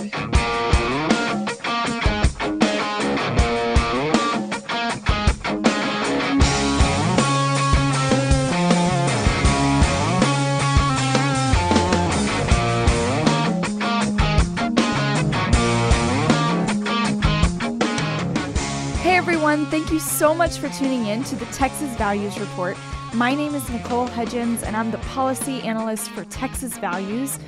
Hey everyone, thank you so much for tuning in to the Texas Values Report. My name is Nicole Hudgens, and I'm the policy analyst for Texas Values.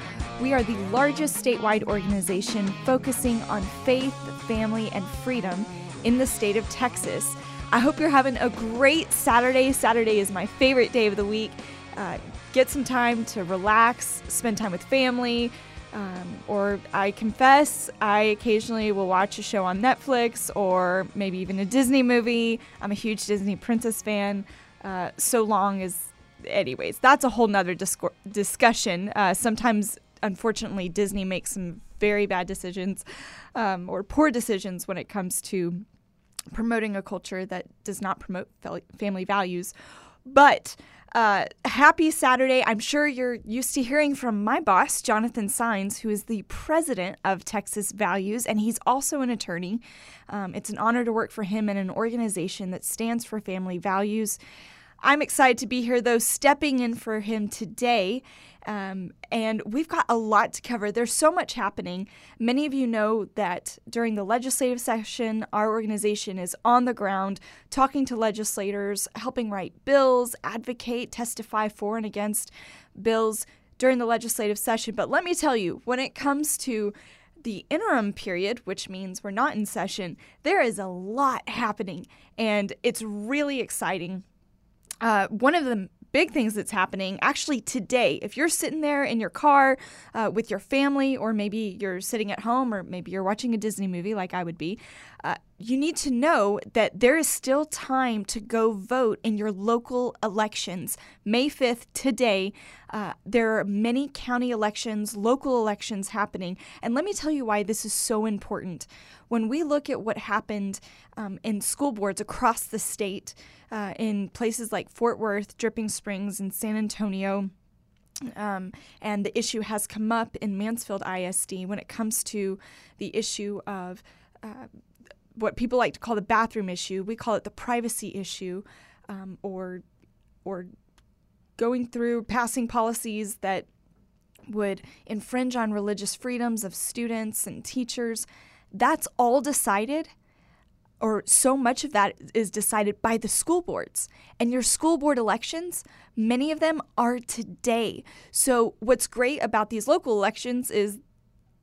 We are the largest statewide organization focusing on faith, family, and freedom in the state of Texas. I hope you're having a great Saturday. Saturday is my favorite day of the week. Uh, get some time to relax, spend time with family, um, or I confess, I occasionally will watch a show on Netflix or maybe even a Disney movie. I'm a huge Disney princess fan. Uh, so long as, anyways, that's a whole nother discor- discussion. Uh, sometimes, unfortunately, Disney makes some very bad decisions um, or poor decisions when it comes to promoting a culture that does not promote family values. But uh, happy Saturday. I'm sure you're used to hearing from my boss, Jonathan Saenz, who is the president of Texas Values, and he's also an attorney. Um, it's an honor to work for him in an organization that stands for family values. I'm excited to be here, though, stepping in for him today. Um, and we've got a lot to cover. There's so much happening. Many of you know that during the legislative session, our organization is on the ground talking to legislators, helping write bills, advocate, testify for and against bills during the legislative session. But let me tell you, when it comes to the interim period, which means we're not in session, there is a lot happening, and it's really exciting. Uh, one of the big things that's happening actually today. If you're sitting there in your car uh, with your family, or maybe you're sitting at home, or maybe you're watching a Disney movie like I would be, uh, you need to know that there is still time to go vote in your local elections. May 5th, today, uh, there are many county elections, local elections happening. And let me tell you why this is so important. When we look at what happened um, in school boards across the state, uh, in places like Fort Worth, Dripping Springs, and San Antonio, um, and the issue has come up in Mansfield ISD when it comes to the issue of uh, what people like to call the bathroom issue. We call it the privacy issue, um, or or going through passing policies that would infringe on religious freedoms of students and teachers. That's all decided, or so much of that is decided by the school boards. And your school board elections, many of them are today. So, what's great about these local elections is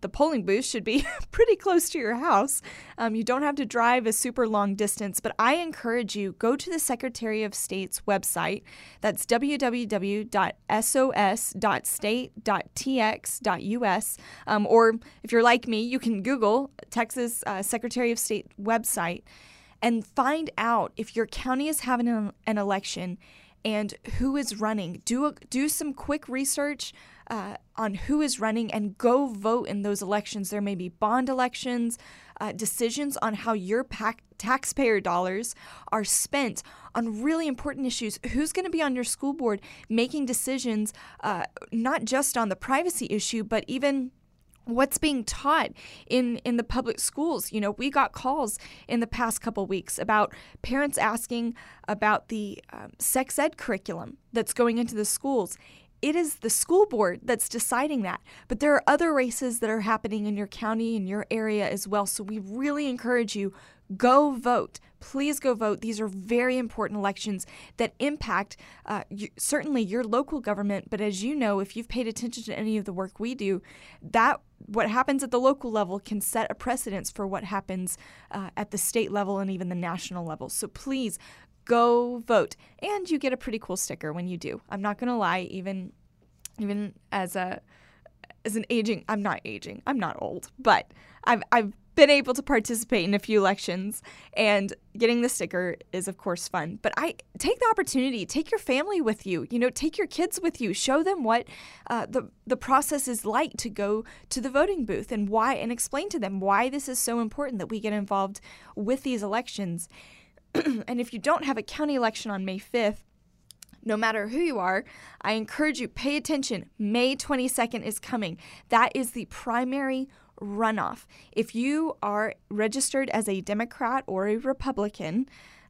the polling booth should be pretty close to your house. Um, you don't have to drive a super long distance, but I encourage you go to the Secretary of State's website. That's www.sos.state.tx.us. Um, or if you're like me, you can Google Texas uh, Secretary of State website and find out if your county is having an, an election and who is running. Do a, do some quick research uh, on who is running and go vote in those elections. There may be bond elections, uh, decisions on how your pac- taxpayer dollars are spent on really important issues. Who's going to be on your school board making decisions, uh, not just on the privacy issue, but even what's being taught in in the public schools you know we got calls in the past couple weeks about parents asking about the um, sex ed curriculum that's going into the schools it is the school board that's deciding that. But there are other races that are happening in your county, in your area as well. So we really encourage you go vote. Please go vote. These are very important elections that impact uh, certainly your local government. But as you know, if you've paid attention to any of the work we do, that what happens at the local level can set a precedence for what happens uh, at the state level and even the national level. So please go vote and you get a pretty cool sticker when you do i'm not going to lie even even as a as an aging i'm not aging i'm not old but i've i've been able to participate in a few elections and getting the sticker is of course fun but i take the opportunity take your family with you you know take your kids with you show them what uh, the the process is like to go to the voting booth and why and explain to them why this is so important that we get involved with these elections and if you don't have a county election on May 5th, no matter who you are, I encourage you pay attention. May 22nd is coming. That is the primary runoff. If you are registered as a Democrat or a Republican,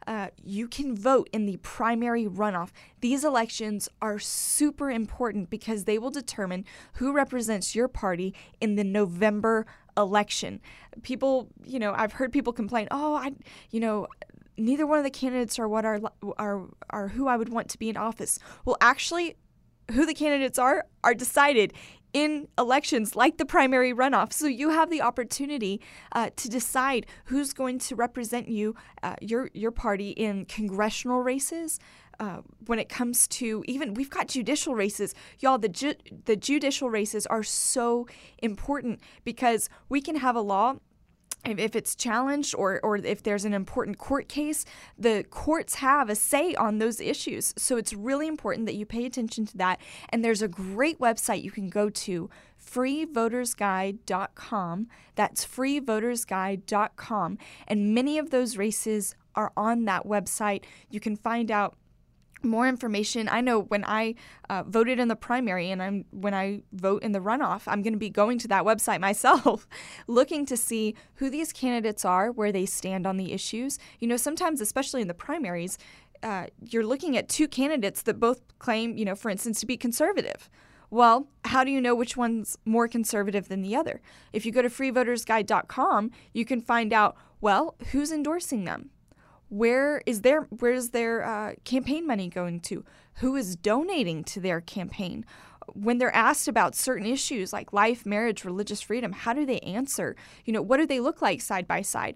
uh, you can vote in the primary runoff. These elections are super important because they will determine who represents your party in the November election. People, you know, I've heard people complain, "Oh, I, you know, neither one of the candidates are what are are are who I would want to be in office." Well, actually, who the candidates are are decided in elections like the primary runoff. So you have the opportunity uh, to decide who's going to represent you, uh, your your party in congressional races. Uh, when it comes to even we've got judicial races, y'all. The ju- the judicial races are so important because we can have a law if it's challenged or, or if there's an important court case, the courts have a say on those issues. So it's really important that you pay attention to that. And there's a great website you can go to freevotersguide.com. That's freevotersguide.com. And many of those races are on that website. You can find out more information. I know when I uh, voted in the primary and I'm when I vote in the runoff, I'm going to be going to that website myself, looking to see who these candidates are, where they stand on the issues. You know, sometimes, especially in the primaries, uh, you're looking at two candidates that both claim, you know, for instance, to be conservative. Well, how do you know which one's more conservative than the other? If you go to freevotersguide.com, you can find out, well, who's endorsing them where is their where's their uh, campaign money going to? Who is donating to their campaign? When they're asked about certain issues like life, marriage, religious freedom, how do they answer? You know, what do they look like side by side?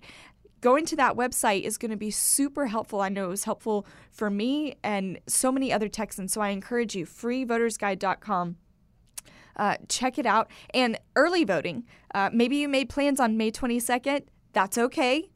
Going to that website is going to be super helpful. I know it was helpful for me and so many other Texans. So I encourage you, freevotersguide.com. Uh, check it out. And early voting. Uh, maybe you made plans on May 22nd. That's okay.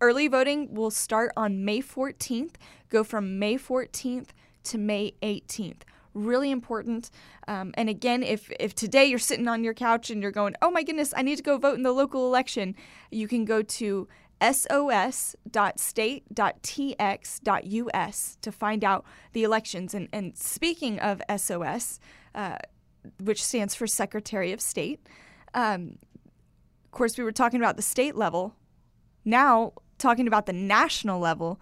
Early voting will start on May 14th, go from May 14th to May 18th. Really important. Um, and again, if, if today you're sitting on your couch and you're going, oh my goodness, I need to go vote in the local election, you can go to sos.state.tx.us to find out the elections. And, and speaking of SOS, uh, which stands for Secretary of State, um, of course, we were talking about the state level. Now, talking about the national level,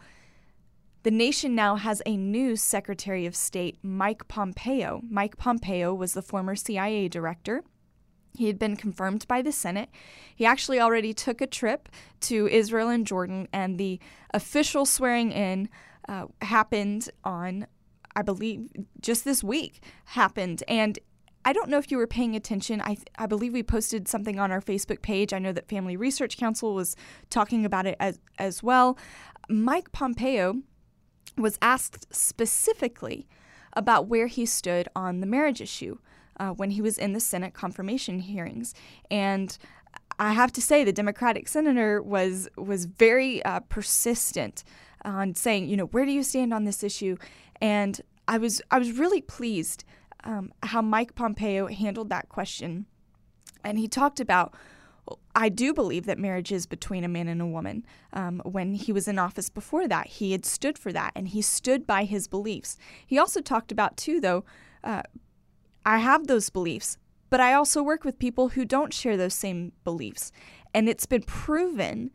the nation now has a new Secretary of State, Mike Pompeo. Mike Pompeo was the former CIA director. He had been confirmed by the Senate. He actually already took a trip to Israel and Jordan, and the official swearing in uh, happened on, I believe, just this week happened. And I don't know if you were paying attention. I, I believe we posted something on our Facebook page. I know that Family Research Council was talking about it as, as well. Mike Pompeo was asked specifically about where he stood on the marriage issue uh, when he was in the Senate confirmation hearings. And I have to say, the Democratic senator was was very uh, persistent on saying, you know, where do you stand on this issue? And I was I was really pleased um, how Mike Pompeo handled that question. And he talked about, I do believe that marriage is between a man and a woman. Um, when he was in office before that, he had stood for that and he stood by his beliefs. He also talked about, too, though, uh, I have those beliefs, but I also work with people who don't share those same beliefs. And it's been proven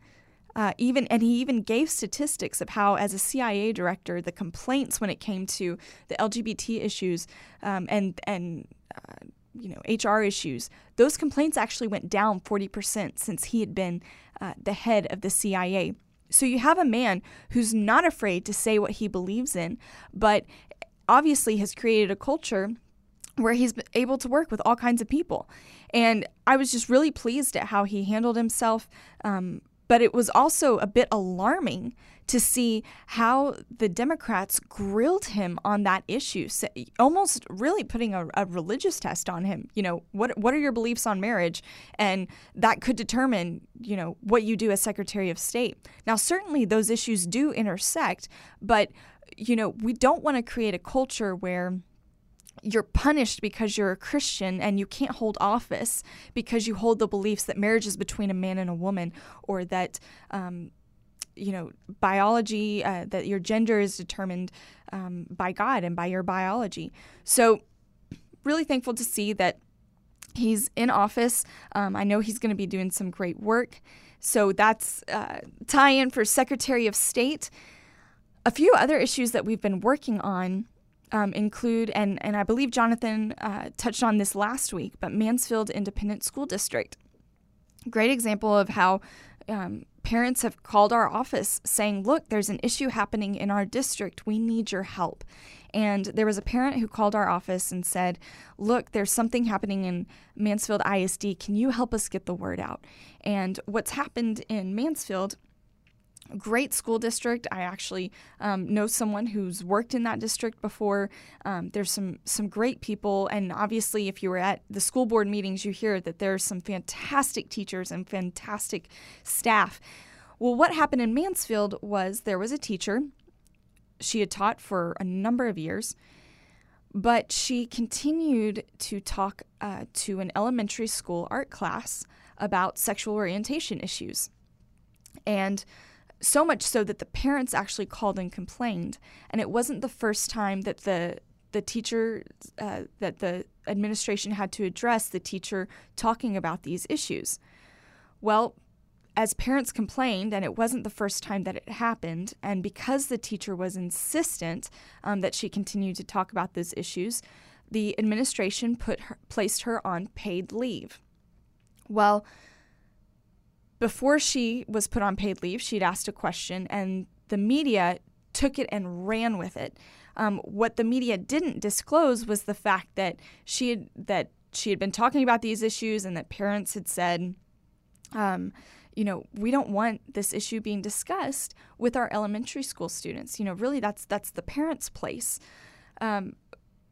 uh, even and he even gave statistics of how, as a CIA director, the complaints when it came to the LGBT issues um, and and uh, you know HR issues, those complaints actually went down 40% since he had been uh, the head of the CIA. So you have a man who's not afraid to say what he believes in, but obviously has created a culture where he's able to work with all kinds of people. And I was just really pleased at how he handled himself. Um, but it was also a bit alarming to see how the Democrats grilled him on that issue, almost really putting a, a, religious test on him. You know, what what are your beliefs on marriage, and that could determine you know what you do as Secretary of State. Now, certainly those issues do intersect, but you know we don't want to create a culture where you're punished because you're a Christian and you can't hold office because you hold the beliefs that marriage is between a man and a woman or that, um, you know, biology, uh, that your gender is determined um, by God and by your biology. So, really thankful to see that He's in office. Um, I know he's going to be doing some great work. So that's uh, tie in for Secretary of State. A few other issues that we've been working on um, include, and, and I believe Jonathan uh, touched on this last week, but Mansfield Independent School District. Great example of how um, parents have called our office saying, Look, there's an issue happening in our district. We need your help. And there was a parent who called our office and said, Look, there's something happening in Mansfield ISD. Can you help us get the word out? And what's happened in Mansfield great school district. I actually um, know someone who's worked in that district before. Um, there's some some great people, and obviously, if you were at the school board meetings, you hear that there's some fantastic teachers and fantastic staff. Well, what happened in Mansfield was there was a teacher she had taught for a number of years, but she continued to talk uh, to an elementary school art class about sexual orientation issues. And so much so that the parents actually called and complained. And it wasn't the first time that the the teacher uh, that the administration had to address the teacher talking about these issues. Well, as parents complained, and it wasn't the first time that it happened, and because the teacher was insistent um, that she continued to talk about those issues, the administration put her, placed her on paid leave. Well, before she was put on paid leave, she'd asked a question, and the media took it and ran with it. Um, what the media didn't disclose was the fact that she had that she had been talking about these issues, and that parents had said. Um, you know, we don't want this issue being discussed with our elementary school students. You know, really, that's that's the parents' place. Um,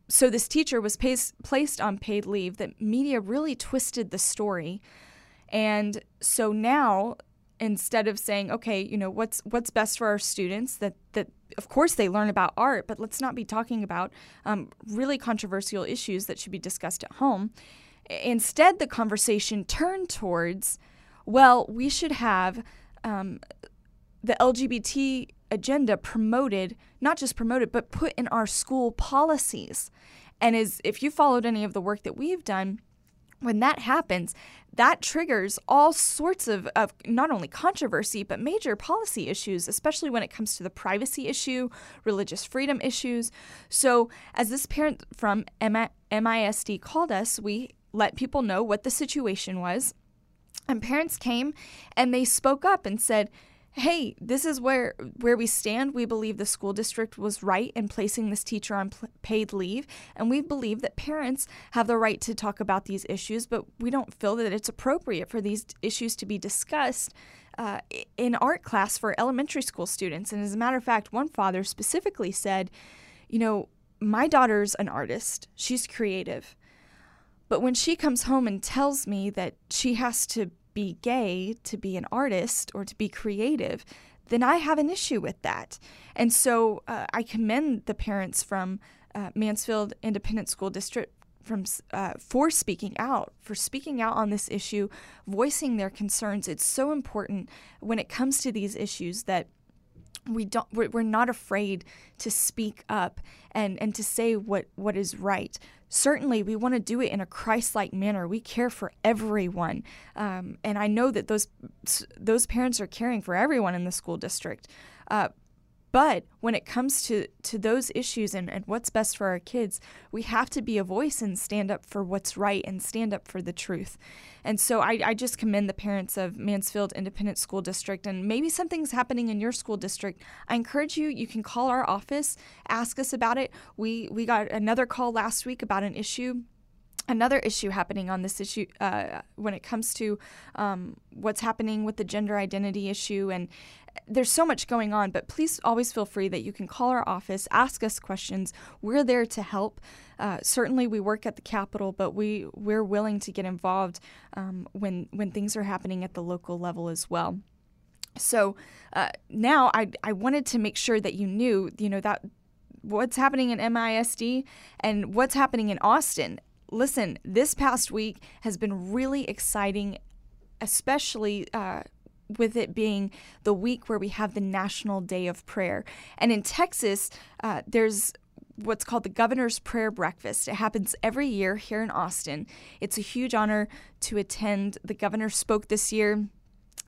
so this teacher was pays, placed on paid leave. That media really twisted the story, and so now instead of saying, okay, you know, what's what's best for our students, that that of course they learn about art, but let's not be talking about um, really controversial issues that should be discussed at home. Instead, the conversation turned towards well, we should have um, the LGBT agenda promoted, not just promoted, but put in our school policies. And as if you followed any of the work that we've done, when that happens, that triggers all sorts of, of not only controversy, but major policy issues, especially when it comes to the privacy issue, religious freedom issues. So, as this parent from MISD called us, we let people know what the situation was and parents came and they spoke up and said, "Hey, this is where where we stand. We believe the school district was right in placing this teacher on pl- paid leave, and we believe that parents have the right to talk about these issues, but we don't feel that it's appropriate for these issues to be discussed." Uh, in art class for elementary school students. And as a matter of fact, one father specifically said, You know, my daughter's an artist, she's creative. But when she comes home and tells me that she has to be gay to be an artist or to be creative, then I have an issue with that. And so uh, I commend the parents from uh, Mansfield Independent School District from uh, for speaking out, for speaking out on this issue, voicing their concerns. It's so important when it comes to these issues that we don't we're not afraid to speak up and and to say what what is right. Certainly we want to do it in a christ-like manner. We care for everyone um, and i know that those those parents are caring for everyone in the school district. Uh, but when it comes to, to those issues and, and what's best for our kids, we have to be a voice and stand up for what's right and stand up for the truth. And so I, I just commend the parents of Mansfield Independent School District. And maybe something's happening in your school district. I encourage you, you can call our office, ask us about it. We, we got another call last week about an issue another issue happening on this issue uh, when it comes to um, what's happening with the gender identity issue and there's so much going on but please always feel free that you can call our office ask us questions. We're there to help. Uh, certainly we work at the capitol but we we're willing to get involved um, when when things are happening at the local level as well. So uh, now I, I wanted to make sure that you knew you know that what's happening in MISD and what's happening in Austin listen, this past week has been really exciting, especially. Uh, with it being the week where we have the National Day of Prayer. And in Texas, uh, there's what's called the Governor's Prayer Breakfast. It happens every year here in Austin. It's a huge honor to attend. The governor spoke this year.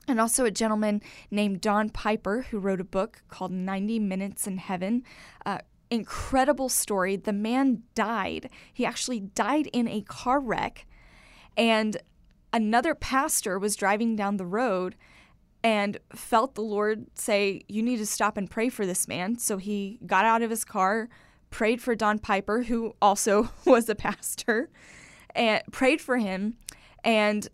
And also a gentleman named Don Piper, who wrote a book called 90 Minutes in Heaven. Uh, incredible story. The man died. He actually died in a car wreck. And another pastor was driving down the road and felt the Lord say, You need to stop and pray for this man. So he got out of his car, prayed for Don Piper, who also was a pastor, and prayed for him. And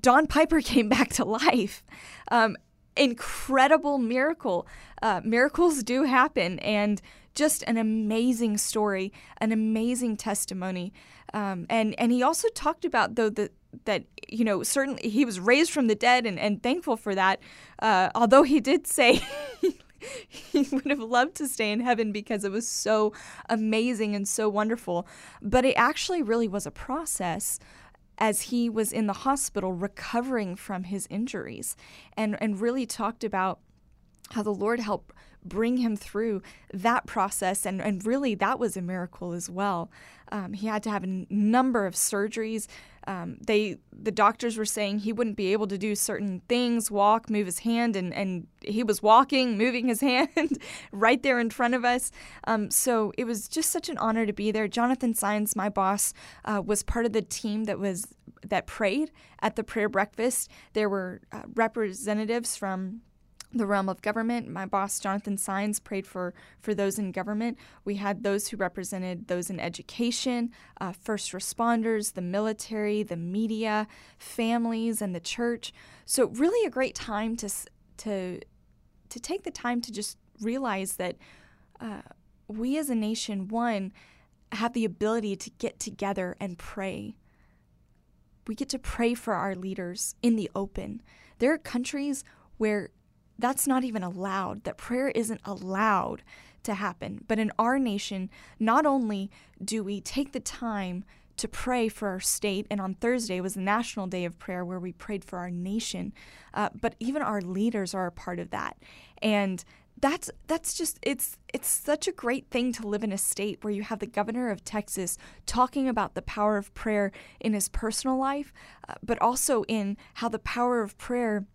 Don Piper came back to life. Um, incredible miracle. Uh, miracles do happen, and just an amazing story, an amazing testimony. Um, and and he also talked about though that that you know certainly he was raised from the dead and, and thankful for that. Uh, although he did say. he would have loved to stay in heaven because it was so amazing and so wonderful. But it actually really was a process as he was in the hospital recovering from his injuries and, and really talked about how the Lord helped bring him through that process. And, and really, that was a miracle as well. Um, he had to have a number of surgeries. Um, they the doctors were saying he wouldn't be able to do certain things, walk, move his hand, and, and he was walking, moving his hand right there in front of us. Um, so it was just such an honor to be there. Jonathan Saenz, my boss, uh, was part of the team that was that prayed at the prayer breakfast. There were uh, representatives from the realm of government. My boss, Jonathan Saenz, prayed for, for those in government. We had those who represented those in education, uh, first responders, the military, the media, families, and the church. So, really, a great time to, to, to take the time to just realize that uh, we as a nation, one, have the ability to get together and pray. We get to pray for our leaders in the open. There are countries where that's not even allowed, that prayer isn't allowed to happen. But in our nation, not only do we take the time to pray for our state, and on Thursday was the National Day of Prayer where we prayed for our nation, uh, but even our leaders are a part of that. And that's that's just it's it's such a great thing to live in a state where you have the governor of Texas talking about the power of prayer in his personal life, uh, but also in how the power of prayer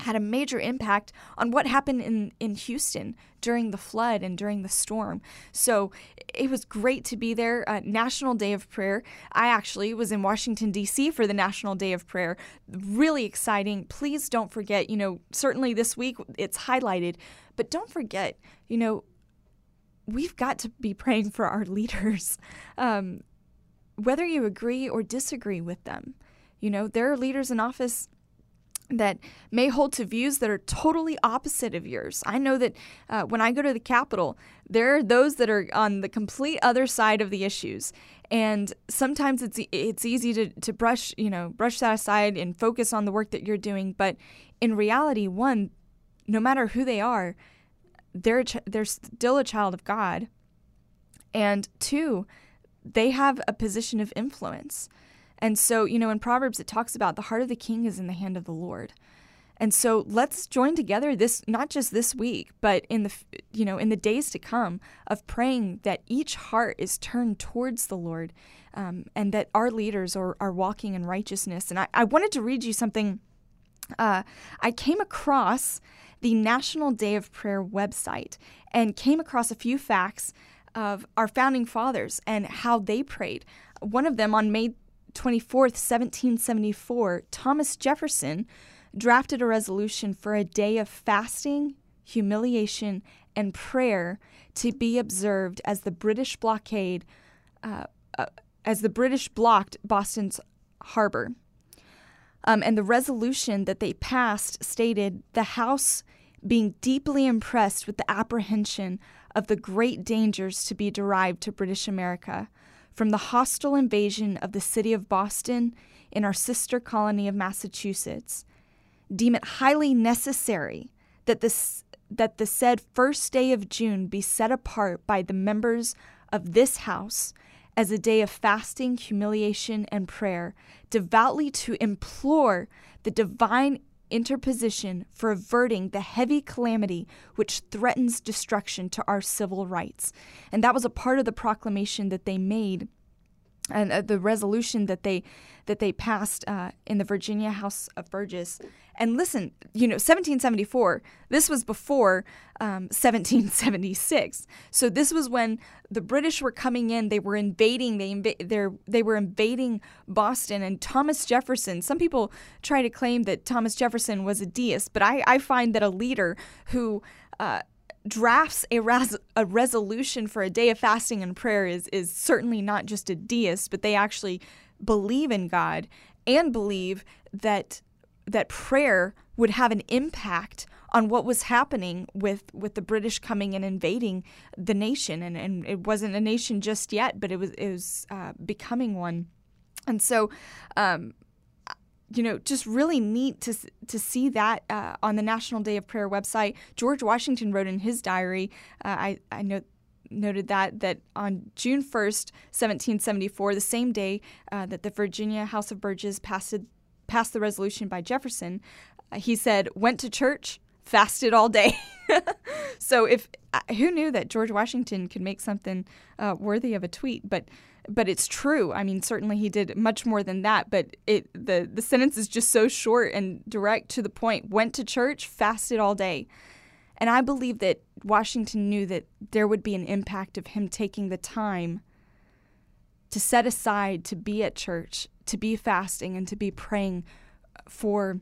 had a major impact on what happened in, in Houston during the flood and during the storm. So it was great to be there. Uh, National Day of Prayer. I actually was in Washington, D.C. for the National Day of Prayer. Really exciting. Please don't forget, you know, certainly this week it's highlighted, but don't forget, you know, we've got to be praying for our leaders, um, whether you agree or disagree with them. You know, there are leaders in office that may hold to views that are totally opposite of yours. I know that uh, when I go to the Capitol, there are those that are on the complete other side of the issues, and sometimes it's it's easy to, to brush you know brush that aside and focus on the work that you're doing. But in reality, one, no matter who they are, they're ch- they're still a child of God, and two, they have a position of influence. And so, you know, in Proverbs, it talks about the heart of the king is in the hand of the Lord. And so let's join together this not just this week, but in the you know in the days to come of praying that each heart is turned towards the Lord, um, and that our leaders are, are walking in righteousness. And I, I wanted to read you something. Uh, I came across the National Day of Prayer website and came across a few facts of our founding fathers and how they prayed. One of them on May 24th, 1774, Thomas Jefferson drafted a resolution for a day of fasting, humiliation, and prayer to be observed as the British blockade, uh, uh, as the British blocked Boston's harbor. Um, and the resolution that they passed stated the House being deeply impressed with the apprehension of the great dangers to be derived to British America from the hostile invasion of the city of Boston in our sister colony of Massachusetts, deem it highly necessary that this that the said first day of June be set apart by the members of this house as a day of fasting, humiliation, and prayer, devoutly to implore the divine interposition for averting the heavy calamity which threatens destruction to our civil rights. And that was a part of the proclamation that they made and uh, the resolution that they that they passed uh, in the Virginia House of Burgess. And listen, you know, 1774. This was before um, 1776. So this was when the British were coming in. They were invading. They inv- they were invading Boston. And Thomas Jefferson. Some people try to claim that Thomas Jefferson was a deist, but I, I find that a leader who uh, drafts a, res- a resolution for a day of fasting and prayer is, is certainly not just a deist, but they actually believe in God and believe that that prayer would have an impact on what was happening with, with the British coming and invading the nation. And, and it wasn't a nation just yet, but it was, it was uh, becoming one. And so um, you know, just really neat to to see that uh, on the National Day of Prayer website. George Washington wrote in his diary. Uh, I I noted that that on June 1st, 1774, the same day uh, that the Virginia House of Burgesses passed passed the resolution by Jefferson, uh, he said, "Went to church, fasted all day." so if uh, who knew that George Washington could make something uh, worthy of a tweet, but but it's true. I mean, certainly he did much more than that, but it the the sentence is just so short and direct to the point. Went to church, fasted all day. And I believe that Washington knew that there would be an impact of him taking the time to set aside to be at church, to be fasting and to be praying for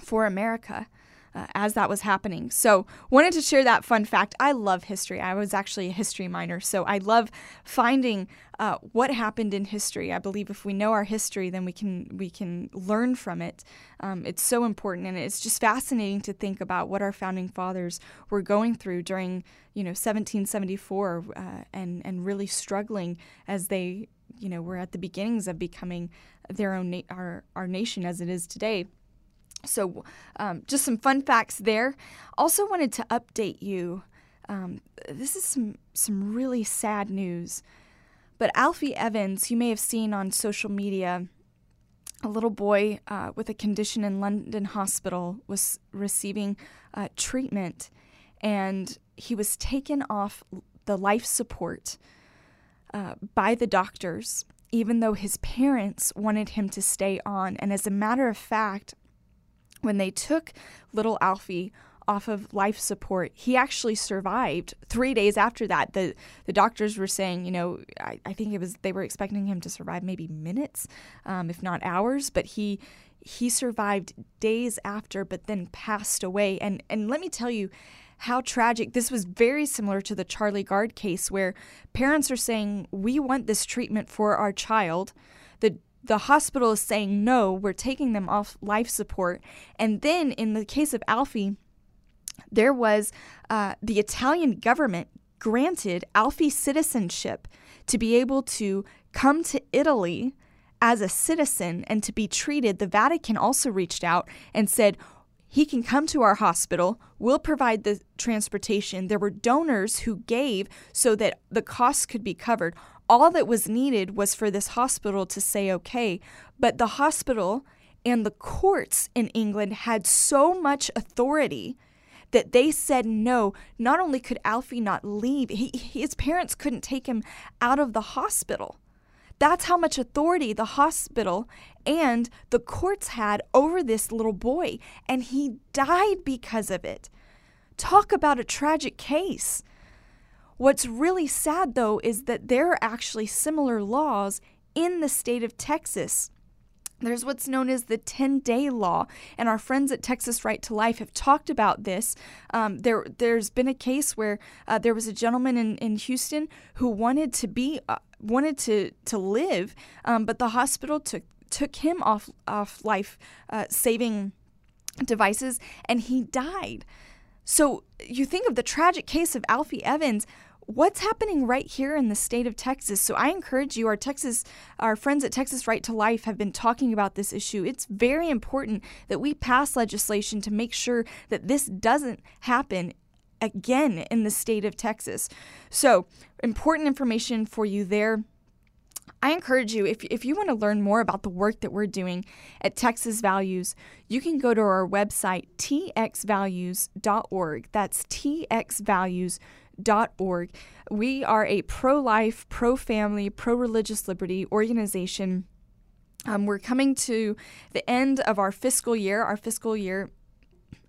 for America uh, as that was happening. So, wanted to share that fun fact. I love history. I was actually a history minor, so I love finding uh, what happened in history. I believe if we know our history, then we can we can learn from it. Um, it's so important, and it's just fascinating to think about what our founding fathers were going through during you know 1774, uh, and and really struggling as they you know were at the beginnings of becoming their own na- our our nation as it is today. So, um, just some fun facts there. Also, wanted to update you. Um, this is some some really sad news, but Alfie Evans, you may have seen on social media, a little boy uh, with a condition in London hospital was receiving uh, treatment, and he was taken off the life support uh, by the doctors, even though his parents wanted him to stay on. And as a matter of fact, when they took little Alfie off of life support, he actually survived. Three days after that, the the doctors were saying, you know, I, I think it was they were expecting him to survive maybe minutes, um, if not hours, but he he survived days after, but then passed away. And and let me tell you how tragic this was very similar to the Charlie Gard case where parents are saying we want this treatment for our child the the hospital is saying no, we're taking them off life support. And then in the case of Alfie, there was uh, the Italian government granted Alfie citizenship to be able to come to Italy as a citizen and to be treated. The Vatican also reached out and said, he can come to our hospital. We'll provide the transportation. There were donors who gave so that the costs could be covered. All that was needed was for this hospital to say okay. But the hospital and the courts in England had so much authority that they said no. Not only could Alfie not leave, he, his parents couldn't take him out of the hospital. That's how much authority the hospital and the courts had over this little boy, and he died because of it. Talk about a tragic case. What's really sad, though, is that there are actually similar laws in the state of Texas. There's what's known as the 10 day law, and our friends at Texas Right to Life have talked about this. Um, there, there's been a case where uh, there was a gentleman in, in Houston who wanted to be, uh, wanted to, to live, um, but the hospital took, took him off, off life uh, saving devices and he died. So you think of the tragic case of Alfie Evans. What's happening right here in the state of Texas? So I encourage you, our Texas, our friends at Texas Right to Life have been talking about this issue. It's very important that we pass legislation to make sure that this doesn't happen again in the state of Texas. So important information for you there. I encourage you, if, if you want to learn more about the work that we're doing at Texas Values, you can go to our website, txvalues.org. That's txvalues.org. We are a pro life, pro family, pro religious liberty organization. Um, we're coming to the end of our fiscal year. Our fiscal year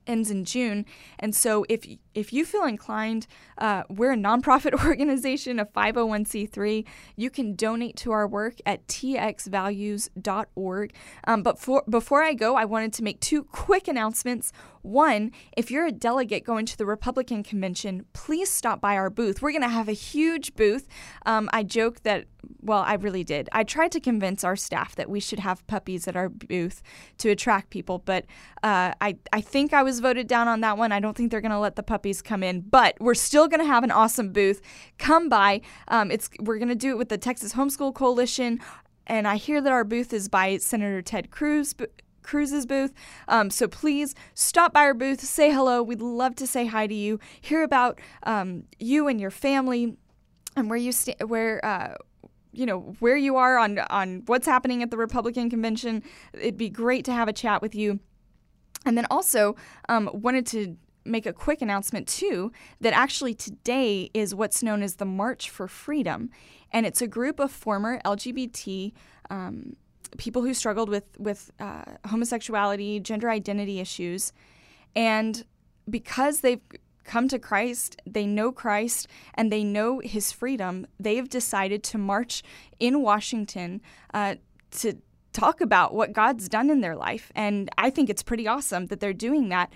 ends in June. And so if if you feel inclined, uh, we're a nonprofit organization, a 501c3. You can donate to our work at txvalues.org. Um, but for, before I go, I wanted to make two quick announcements. One, if you're a delegate going to the Republican convention, please stop by our booth. We're going to have a huge booth. Um, I joke that, well, I really did. I tried to convince our staff that we should have puppies at our booth to attract people, but uh, I, I think I was voted down on that one. I don't think they're going to let the puppies come in, but we're still going to have an awesome booth. Come by. Um, it's We're going to do it with the Texas Homeschool Coalition. And I hear that our booth is by Senator Ted Cruz, Cruz's booth. Um, so please stop by our booth, say hello. We'd love to say hi to you, hear about um, you and your family, and where you st- where. Uh, you know where you are on on what's happening at the Republican convention. It'd be great to have a chat with you. And then also um, wanted to make a quick announcement too that actually today is what's known as the March for Freedom, and it's a group of former LGBT um, people who struggled with with uh, homosexuality, gender identity issues, and because they've come to Christ, they know Christ, and they know His freedom. They've decided to march in Washington uh, to talk about what God's done in their life, and I think it's pretty awesome that they're doing that.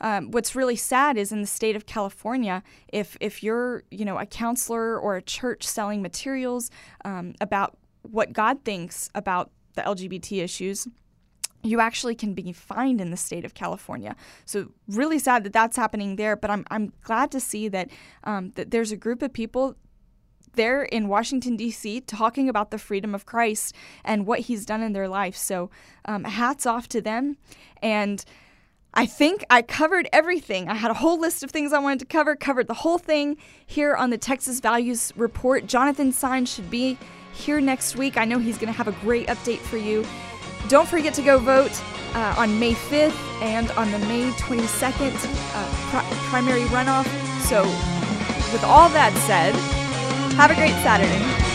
Um, what's really sad is in the state of California, if if you're you know a counselor or a church selling materials um, about what God thinks about the LGBT issues, you actually can be fined in the state of California. So really sad that that's happening there. But I'm I'm glad to see that um, that there's a group of people there in Washington D.C. talking about the freedom of Christ and what He's done in their life. So um, hats off to them and. I think I covered everything. I had a whole list of things I wanted to cover, covered the whole thing here on the Texas Values Report. Jonathan Saenz should be here next week. I know he's going to have a great update for you. Don't forget to go vote uh, on May 5th and on the May 22nd uh, primary runoff. So, with all that said, have a great Saturday.